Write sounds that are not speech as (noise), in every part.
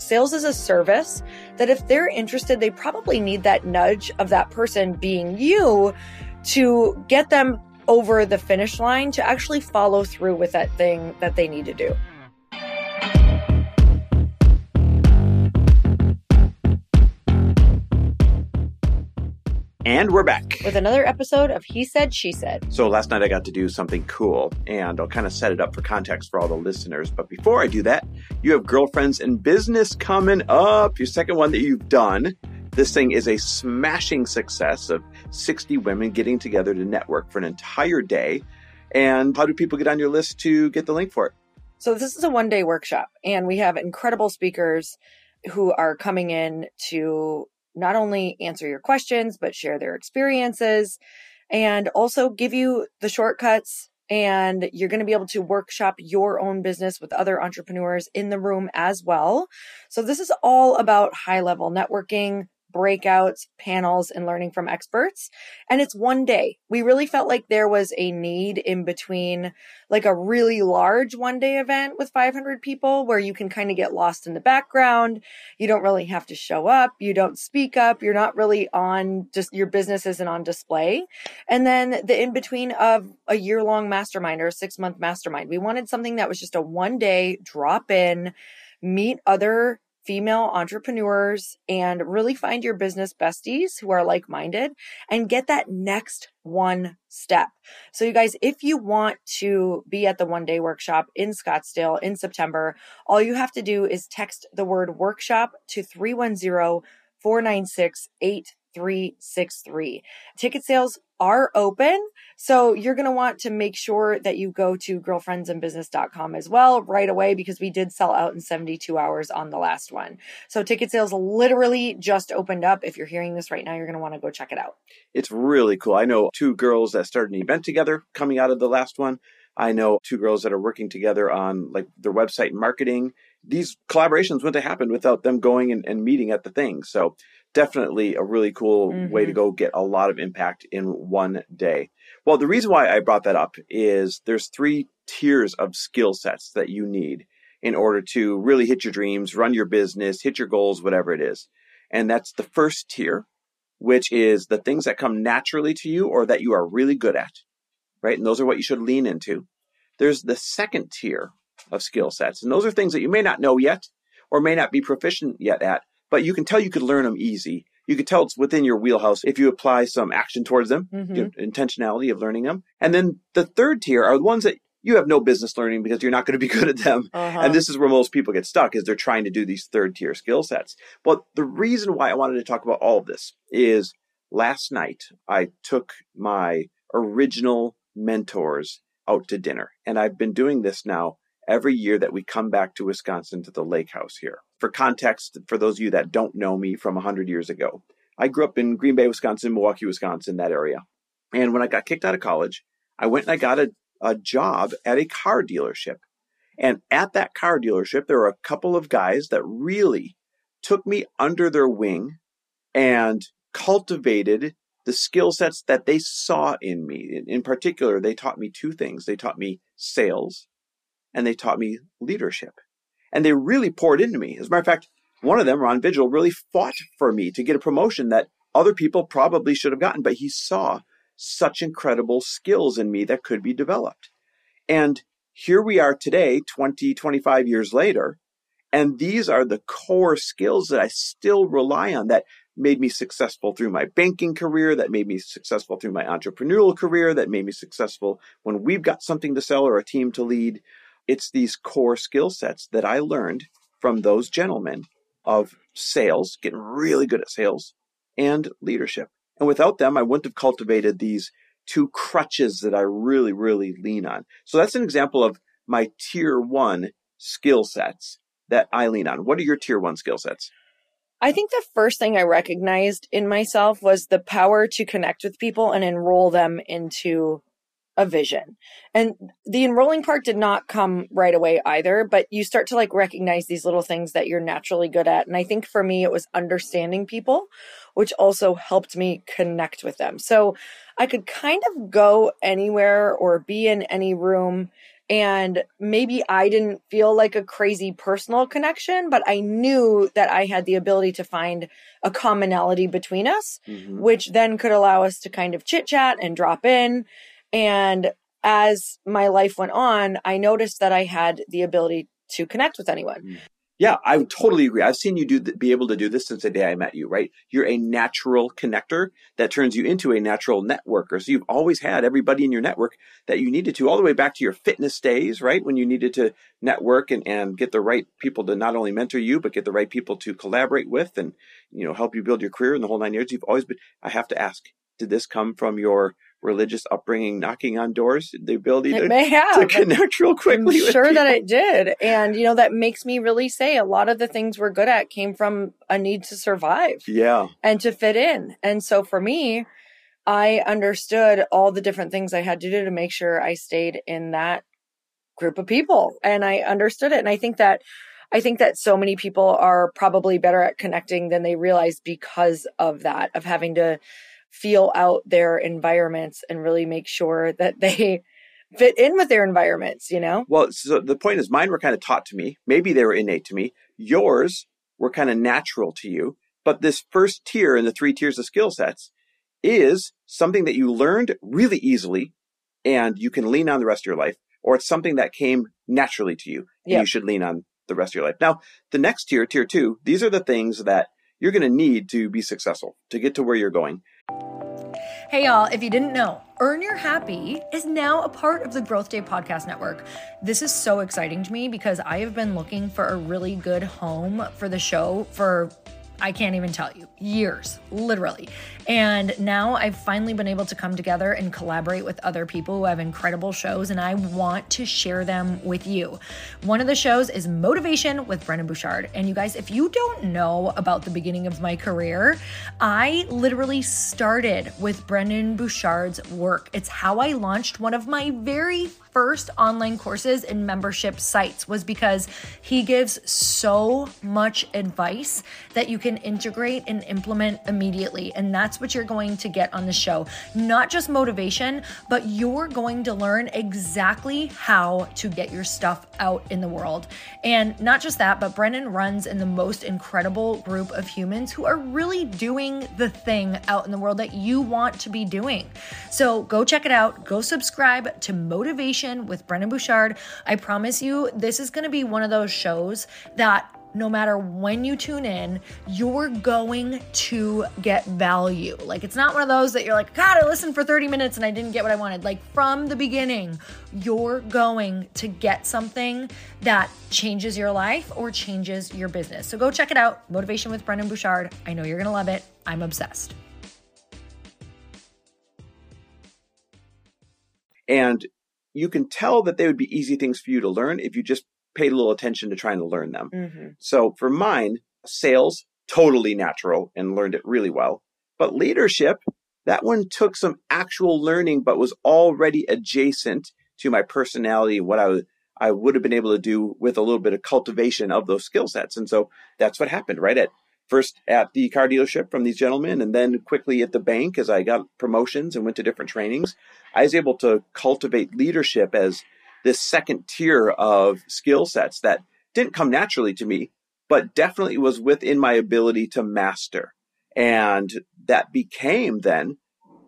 sales is a service that if they're interested, they probably need that nudge of that person being you to get them over the finish line to actually follow through with that thing that they need to do. And we're back with another episode of He Said, She Said. So last night I got to do something cool, and I'll kind of set it up for context for all the listeners. But before I do that, you have Girlfriends and Business coming up, your second one that you've done. This thing is a smashing success of 60 women getting together to network for an entire day. And how do people get on your list to get the link for it? So this is a one day workshop, and we have incredible speakers who are coming in to not only answer your questions, but share their experiences and also give you the shortcuts. And you're going to be able to workshop your own business with other entrepreneurs in the room as well. So this is all about high level networking, breakouts, panels, and learning from experts. And it's one day. We really felt like there was a need in between like a really large one day event with 500 people where you can kind of get lost in the background. You don't really have to show up. You don't speak up. You're not really on just your business isn't on display. And then the in between of a year long mastermind or a six month mastermind. We wanted something that was just a one day drop in, meet other female entrepreneurs and really find your business besties who are like minded and get that next one step. So, you guys, if you want to be at the one day workshop in Scottsdale in September, all you have to do is text the word workshop to 310 496 8363. Ticket sales are open. So you're going to want to make sure that you go to girlfriendsandbusiness.com as well right away because we did sell out in 72 hours on the last one. So ticket sales literally just opened up. If you're hearing this right now, you're going to want to go check it out. It's really cool. I know two girls that started an event together coming out of the last one. I know two girls that are working together on like their website marketing. These collaborations wouldn't have happened without them going and, and meeting at the thing. So definitely a really cool mm-hmm. way to mm-hmm. go get a lot of impact in one day. Well, the reason why I brought that up is there's three tiers of skill sets that you need in order to really hit your dreams, run your business, hit your goals, whatever it is. And that's the first tier, which is the things that come naturally to you or that you are really good at, right? And those are what you should lean into. There's the second tier of skill sets, and those are things that you may not know yet or may not be proficient yet at, but you can tell you could learn them easy. You could tell it's within your wheelhouse if you apply some action towards them, mm-hmm. you know, intentionality of learning them. And then the third tier are the ones that you have no business learning because you're not going to be (laughs) good at them. Uh-huh. And this is where most people get stuck is they're trying to do these third tier skill sets. But the reason why I wanted to talk about all of this is last night I took my original mentors out to dinner. And I've been doing this now every year that we come back to Wisconsin to the lake house here. For context, for those of you that don't know me from 100 years ago, I grew up in Green Bay, Wisconsin, Milwaukee, Wisconsin, that area. And when I got kicked out of college, I went and I got a, a job at a car dealership. And at that car dealership, there were a couple of guys that really took me under their wing and cultivated the skill sets that they saw in me. In, in particular, they taught me two things. They taught me sales and they taught me leadership. And they really poured into me. As a matter of fact, one of them, Ron Vigil, really fought for me to get a promotion that other people probably should have gotten, but he saw such incredible skills in me that could be developed. And here we are today, 20, 25 years later, and these are the core skills that I still rely on that made me successful through my banking career, that made me successful through my entrepreneurial career, that made me successful when we've got something to sell or a team to lead. It's these core skill sets that I learned from those gentlemen of sales, getting really good at sales and leadership. And without them, I wouldn't have cultivated these two crutches that I really, really lean on. So that's an example of my tier one skill sets that I lean on. What are your tier one skill sets? I think the first thing I recognized in myself was the power to connect with people and enroll them into a vision. And the enrolling part did not come right away either, but you start to like recognize these little things that you're naturally good at. And I think for me, it was understanding people, which also helped me connect with them. So I could kind of go anywhere or be in any room And maybe I didn't feel like a crazy personal connection, but I knew that I had the ability to find a commonality between us, mm-hmm. which then could allow us to kind of chit chat and drop in. And as my life went on, I noticed that I had the ability to connect with anyone. Mm. Yeah, I totally agree. I've seen you do be able to do this since the day I met you, right? You're a natural connector that turns you into a natural networker. So you've always had everybody in your network that you needed to all the way back to your fitness days, right? When you needed to network and, and get the right people to not only mentor you, but get the right people to collaborate with and, you know, help you build your career in the whole nine years. You've always been, I have to ask, did this come from your religious upbringing knocking on doors the ability to, to connect real quickly i'm sure that it did. And you know that makes me really say a lot of the things we're good at came from a need to survive yeah. and to fit in. And so for me i understood all the different things i had to do to make sure i stayed in that group of people and i understood it. And i think that I think that so many people are probably better at connecting than they realize because of that, of having to feel out their environments and really make sure that they (laughs) fit in with their environments, you know? Well, so the point is mine were kind of taught to me. Maybe they were innate to me. Yours were kind of natural to you. But this first tier in the three tiers of skill sets is something that you learned really easily and you can lean on the rest of your life, or it's something that came naturally to you and yep. you should lean on the rest of your life. Now, the next tier, tier two, these are the things that you're going to need to be successful to get to where you're going. Hey, y'all, if you didn't know, Earn Your Happy is now a part of the Growth Day Podcast Network. This is so exciting to me because I have been looking for a really good home for the show for I can't even tell you, years, literally. And now I've finally been able to come together and collaborate with other people who have incredible shows, and I want to share them with you. One of the shows is Motivation with Brendon Burchard. And you guys, if you don't know about the beginning of my career, I literally started with Brendon Burchard's work. It's how I launched one of my very first online courses and membership sites was because he gives so much advice that you can integrate and implement immediately. And that's what you're going to get on the show. Not just motivation, but you're going to learn exactly how to get your stuff out in the world. And not just that, but Brendon runs in the most incredible group of humans who are really doing the thing out in the world that you want to be doing. So go check it out. Go subscribe to Motivation with Brendon Burchard. I promise you, this is going to be one of those shows that no matter when you tune in, you're going to get value. Like, it's not one of those that you're like, God, I listened for 30 minutes and I didn't get what I wanted. Like, from the beginning, you're going to get something that changes your life or changes your business. So go check it out Motivation with Brendon Burchard. I know you're going to love it. I'm obsessed. And you can tell that they would be easy things for you to learn if you just paid a little attention to trying to learn them. Mm-hmm. So for mine, sales, totally natural and learned it really well. But leadership, that one took some actual learning, but was already adjacent to my personality, what I was. I would have been able to do with a little bit of cultivation of those skill sets. And so that's what happened, right? At first at the car dealership from these gentlemen and then quickly at the bank as I got promotions and went to different trainings. I was able to cultivate leadership as this second tier of skill sets that didn't come naturally to me, but definitely was within my ability to master. And that became then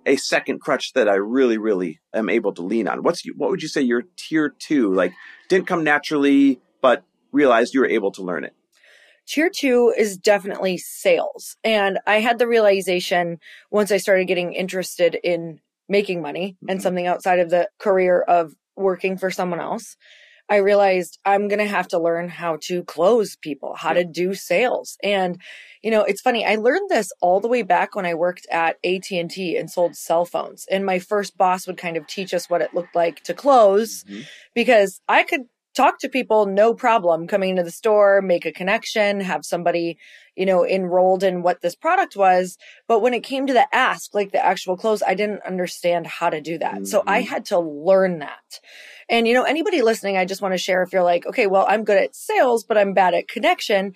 a second crutch that I really, really am able to lean on. What's what would you say your tier two? Like didn't come naturally, but realized you were able to learn it. Tier two is definitely sales. And I had the realization once I started getting interested in making money and mm-hmm. something outside of the career of working for someone else. I realized I'm going to have to learn how to close people, how to do sales. And you know, it's funny. I learned this all the way back when I worked at AT&T and sold cell phones. And my first boss would kind of teach us what it looked like to close mm-hmm. because I could talk to people no problem coming into the store make a connection have somebody you know enrolled in what this product was but when it came to the ask like the actual close i didn't understand how to do that mm-hmm. so i mm-hmm. had to learn that and you know anybody listening i just want to share if you're like okay well i'm good at sales but i'm bad at connection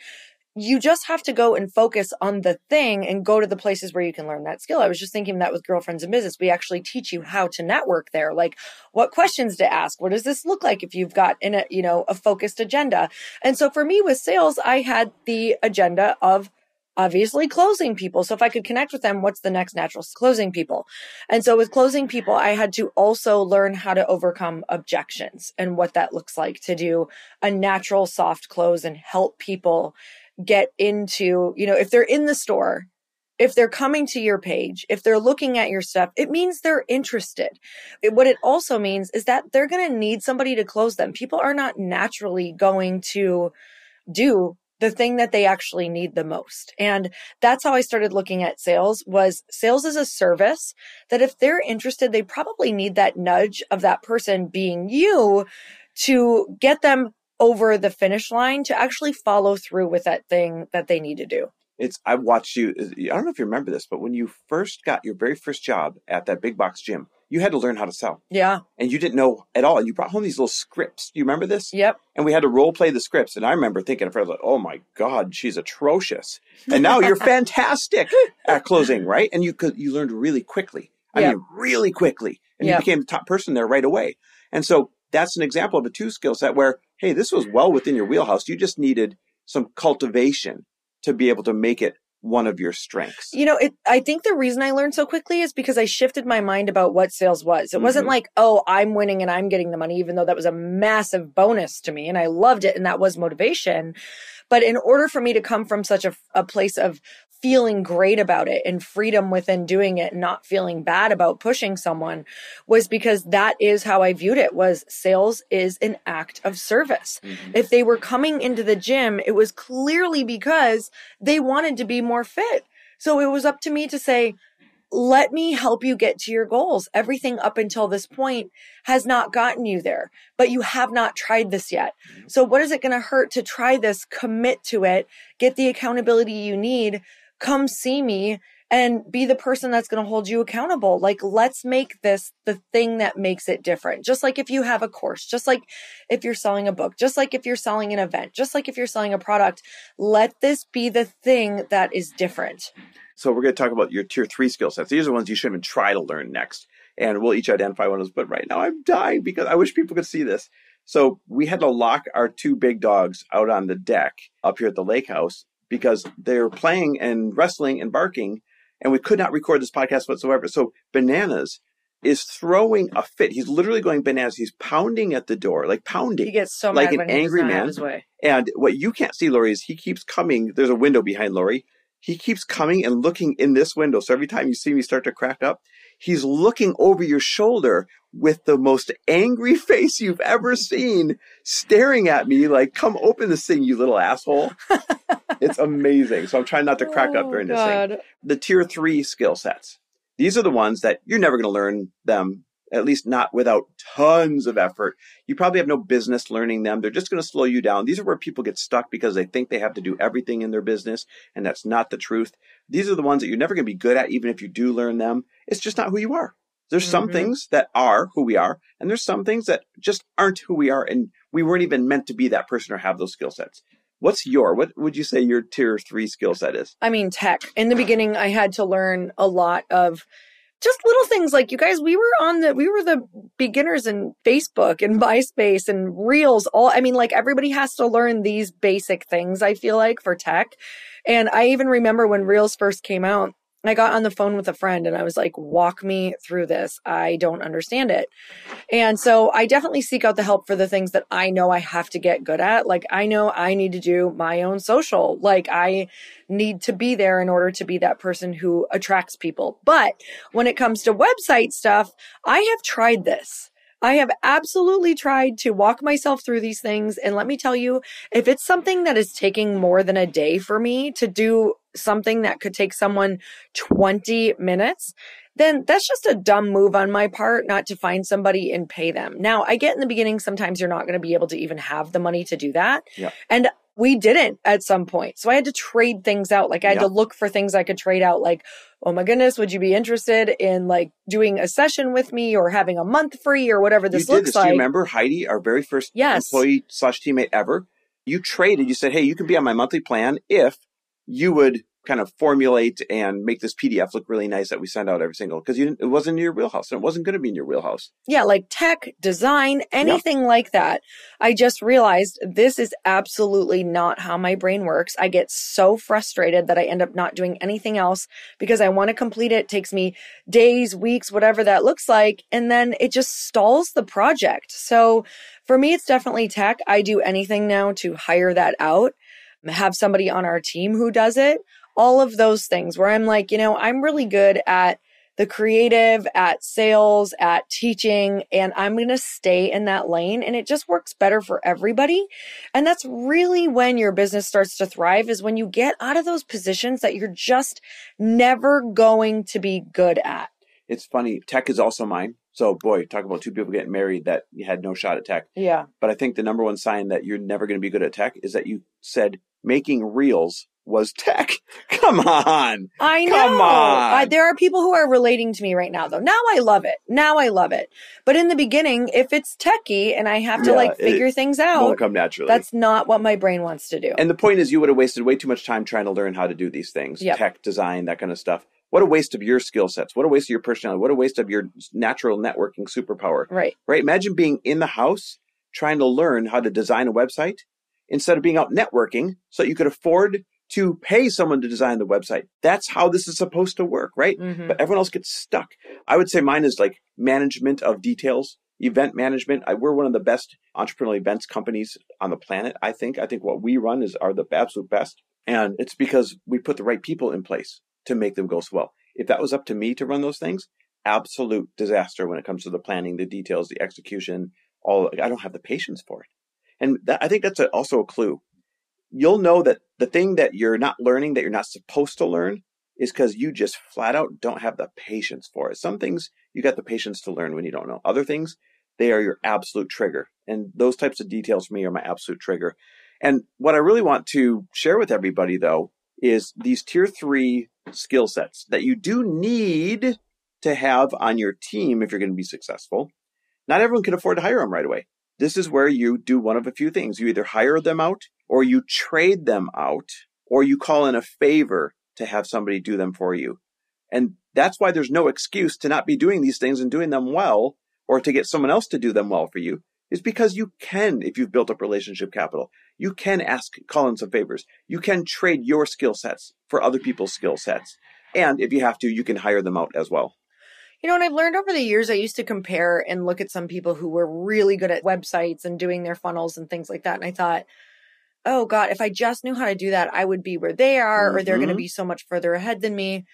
you just have to go and focus on the thing and go to the places where you can learn that skill. I was just thinking that with girlfriends and business, we actually teach you how to network there, like what questions to ask. What does this look like if you've got in a, you know, a focused agenda? And so for me with sales, I had the agenda of obviously closing people. So if I could connect with them, what's the next natural closing people? And so with closing people, I had to also learn how to overcome objections and what that looks like to do a natural soft close and help people get into, you know, if they're in the store, if they're coming to your page, if they're looking at your stuff, it means they're interested. It, what it also means is that they're going to need somebody to close them. People are not naturally going to do the thing that they actually need the most. And that's how I started looking at sales was sales as a service that if they're interested, they probably need that nudge of that person being you to get them over the finish line to actually follow through with that thing that they need to do. It's I've watched you. I don't know if you remember this, but when you first got your very first job at that big box gym, you had to learn how to sell. Yeah. And you didn't know at all. And you brought home these little scripts. Do you remember this? Yep. And we had to role play the scripts. And I remember thinking at first, like, oh my God, she's atrocious. And now you're (laughs) fantastic at closing, right? And you could you learned really quickly. I yep. mean, really quickly. And yep. you became the top person there right away. And so that's an example of a two skill set where hey, this was well within your wheelhouse. You just needed some cultivation to be able to make it one of your strengths. You know, it, I think the reason I learned so quickly is because I shifted my mind about what sales was. It mm-hmm. wasn't like, oh, I'm winning and I'm getting the money, even though that was a massive bonus to me and I loved it and that was motivation. But in order for me to come from such a, a place of feeling great about it and freedom within doing it, and not feeling bad about pushing someone was because that is how I viewed it was sales is an act of service. Mm-hmm. If they were coming into the gym, it was clearly because they wanted to be more fit. So it was up to me to say, let me help you get to your goals. Everything up until this point has not gotten you there, but you have not tried this yet. Mm-hmm. So what is it going to hurt to try this, commit to it, get the accountability you need, come see me and be the person that's going to hold you accountable. Like, let's make this the thing that makes it different. Just like if you have a course, just like if you're selling a book, just like if you're selling an event, just like if you're selling a product, let this be the thing that is different. So we're going to talk about your tier three skill sets. These are the ones you should even try to learn next. And we'll each identify one of those. But right now I'm dying because I wish people could see this. So we had to lock our two big dogs out on the deck up here at the lake house because they're playing and wrestling and barking, and we could not record this podcast whatsoever. So Bananas is throwing a fit. He's literally going bananas. He's pounding at the door, like pounding. He gets so like an angry man. And what you can't see, Lori, is he keeps coming. There's a window behind Lori. He keeps coming and looking in this window. So every time you see me start to crack up, he's looking over your shoulder with the most angry (laughs) face you've ever seen, staring at me like, come open this thing, you little asshole. (laughs) it's amazing. So I'm trying not to crack oh, up during this God. thing. The tier three skill sets. These are the ones that you're never going to learn them, at least not without tons of effort. You probably have no business learning them. They're just going to slow you down. These are where people get stuck because they think they have to do everything in their business, and that's not the truth. These are the ones that you're never going to be good at, even if you do learn them. It's just not who you are. There's mm-hmm. some things that are who we are, and there's some things that just aren't who we are, and we weren't even meant to be that person or have those skill sets. What's your, what would you say your tier three skill set is? I mean, tech. In the beginning, I had to learn a lot of just little things like you guys, we were on the, we were the beginners in Facebook and MySpace and Reels. All, I mean, like everybody has to learn these basic things, I feel like, for tech. And I even remember when Reels first came out, I got on the phone with a friend and I was like, walk me through this. I don't understand it. And so I definitely seek out the help for the things that I know I have to get good at. Like, I know I need to do my own social. Like, I need to be there in order to be that person who attracts people. But when it comes to website stuff, I have tried this. I have absolutely tried to walk myself through these things. And let me tell you, if it's something that is taking more than a day for me to do something that could take someone 20 minutes, then that's just a dumb move on my part not to find somebody and pay them. Now, I get in the beginning, sometimes you're not going to be able to even have the money to do that. Yeah. And we didn't at some point. So I had to trade things out. Like I had yeah. to look for things I could trade out. Like, oh my goodness, would you be interested in like doing a session with me or having a month free or whatever this looks this. like? Do you remember Heidi, our very first yes. employee slash teammate ever? you traded, you said, Hey, you can be on my monthly plan if you would kind of formulate and make this PDF look really nice that we send out every single because it wasn't in your wheelhouse and it wasn't going to be in your wheelhouse. Yeah, like tech, design, anything yep. like that. I just realized this is absolutely not how my brain works. I get so frustrated that I end up not doing anything else because I want to complete it. it takes me days, weeks, whatever that looks like. And then it just stalls the project. So for me, it's definitely tech. I do anything now to hire that out have somebody on our team who does it all of those things where I'm like, you know, I'm really good at the creative, at sales, at teaching, and I'm going to stay in that lane. And it just works better for everybody. And that's really when your business starts to thrive is when you get out of those positions that you're just never going to be good at. It's funny. Tech is also mine. So, boy, talk about two people getting married that you had no shot at tech. Yeah. But I think the number one sign that you're never going to be good at tech is that you said making reels was tech. (laughs) Come on. I know. Come on. there are people who are relating to me right now, though. Now I love it. Now I love it. But in the beginning, if it's techy and I have to yeah, like figure things out, won't come naturally. That's not what my brain wants to do. And the point is, you would have wasted way too much time trying to learn how to do these things, yep. tech, design, that kind of stuff. What a waste of your skill sets. What a waste of your personality. What a waste of your natural networking superpower. Right. Right. Imagine being in the house trying to learn how to design a website instead of being out networking so that you could afford to pay someone to design the website. That's how this is supposed to work, right? Mm-hmm. But everyone else gets stuck. I would say mine is like management of details, event management. I, we're one of the best entrepreneurial events companies on the planet. I think. I think what we run is are the absolute best, and it's because we put the right people in place to make them go swell. If that was up to me to run those things, absolute disaster when it comes to the planning, the details, the execution. All I don't have the patience for it, and that, I think that's a, also a clue you'll know that the thing that you're not learning that you're not supposed to learn is because you just flat out don't have the patience for it. Some things you got the patience to learn when you don't know. Other things, they are your absolute trigger. And those types of details for me are my absolute trigger. And what I really want to share with everybody though is these tier three skill sets that you do need to have on your team if you're going to be successful. Not everyone can afford to hire them right away. This is where you do one of a few things. You either hire them out or you trade them out, or you call in a favor to have somebody do them for you. And that's why there's no excuse to not be doing these things and doing them well, or to get someone else to do them well for you, is because you can, if you've built up relationship capital, you can ask, call in some favors. You can trade your skill sets for other people's skill sets. And if you have to, you can hire them out as well. You know, and I've learned over the years, I used to compare and look at some people who were really good at websites and doing their funnels and things like that. And I thought, oh God, if I just knew how to do that, I would be where they are, mm-hmm. or they're going to mm-hmm. be so much further ahead than me.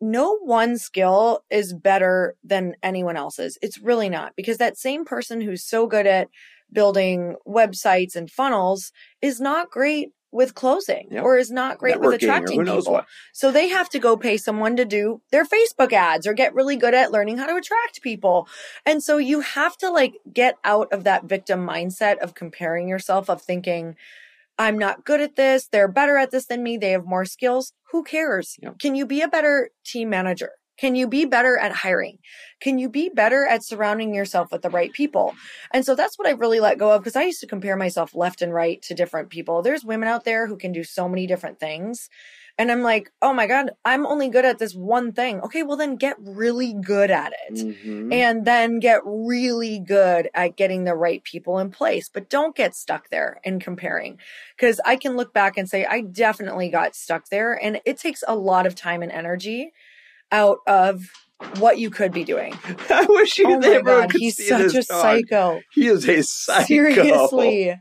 No one skill is better than anyone else's. It's really not because that same person who's so good at building websites and funnels is not great with closing yep. or is not great with attracting people. What. So they have to go pay someone to do their Facebook ads or get really good at learning how to attract people. And so you have to like get out of that victim mindset of comparing yourself of thinking, I'm not good at this. They're better at this than me. They have more skills. Who cares? Yep. Can you be a better team manager? Can you be better at hiring? Can you be better at surrounding yourself with the right people? And so that's what I really let go of because I used to compare myself left and right to different people. There's women out there who can do so many different things. And I'm like, oh my God, I'm only good at this one thing. Okay, well then get really good at it. Mm-hmm. And then get really good at getting the right people in place. But don't get stuck there in comparing. Cause I can look back and say, I definitely got stuck there. And it takes a lot of time and energy out of what you could be doing. (laughs) I wish you oh my God, he's such a dog. psycho. He is a psycho. Seriously.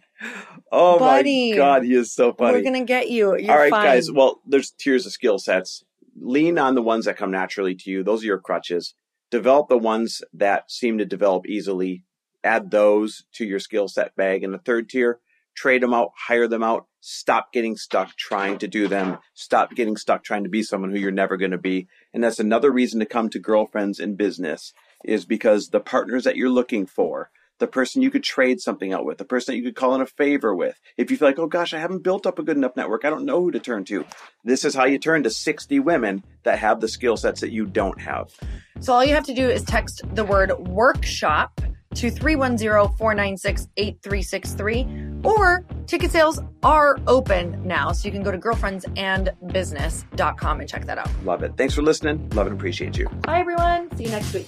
Oh Buddy, my god, he is so funny. We're gonna get you. You're All right, fine. guys. Well, there's tiers of skill sets. Lean on the ones that come naturally to you. Those are your crutches. Develop the ones that seem to develop easily. Add those to your skill set bag. And the third tier, trade them out, hire them out. Stop getting stuck trying to do them. Stop getting stuck trying to be someone who you're never going to be. And that's another reason to come to girlfriends and business is because the partners that you're looking for the person you could trade something out with, the person that you could call in a favor with. If you feel like, oh gosh, I haven't built up a good enough network, I don't know who to turn to. This is how you turn to 60 women that have the skill sets that you don't have. So all you have to do is text the word workshop to 310 496 8363 Or ticket sales are open now, so you can go to girlfriendsandbusiness.com and check that out. Love it. Thanks for listening. Love and appreciate you. Bye, everyone. See you next week.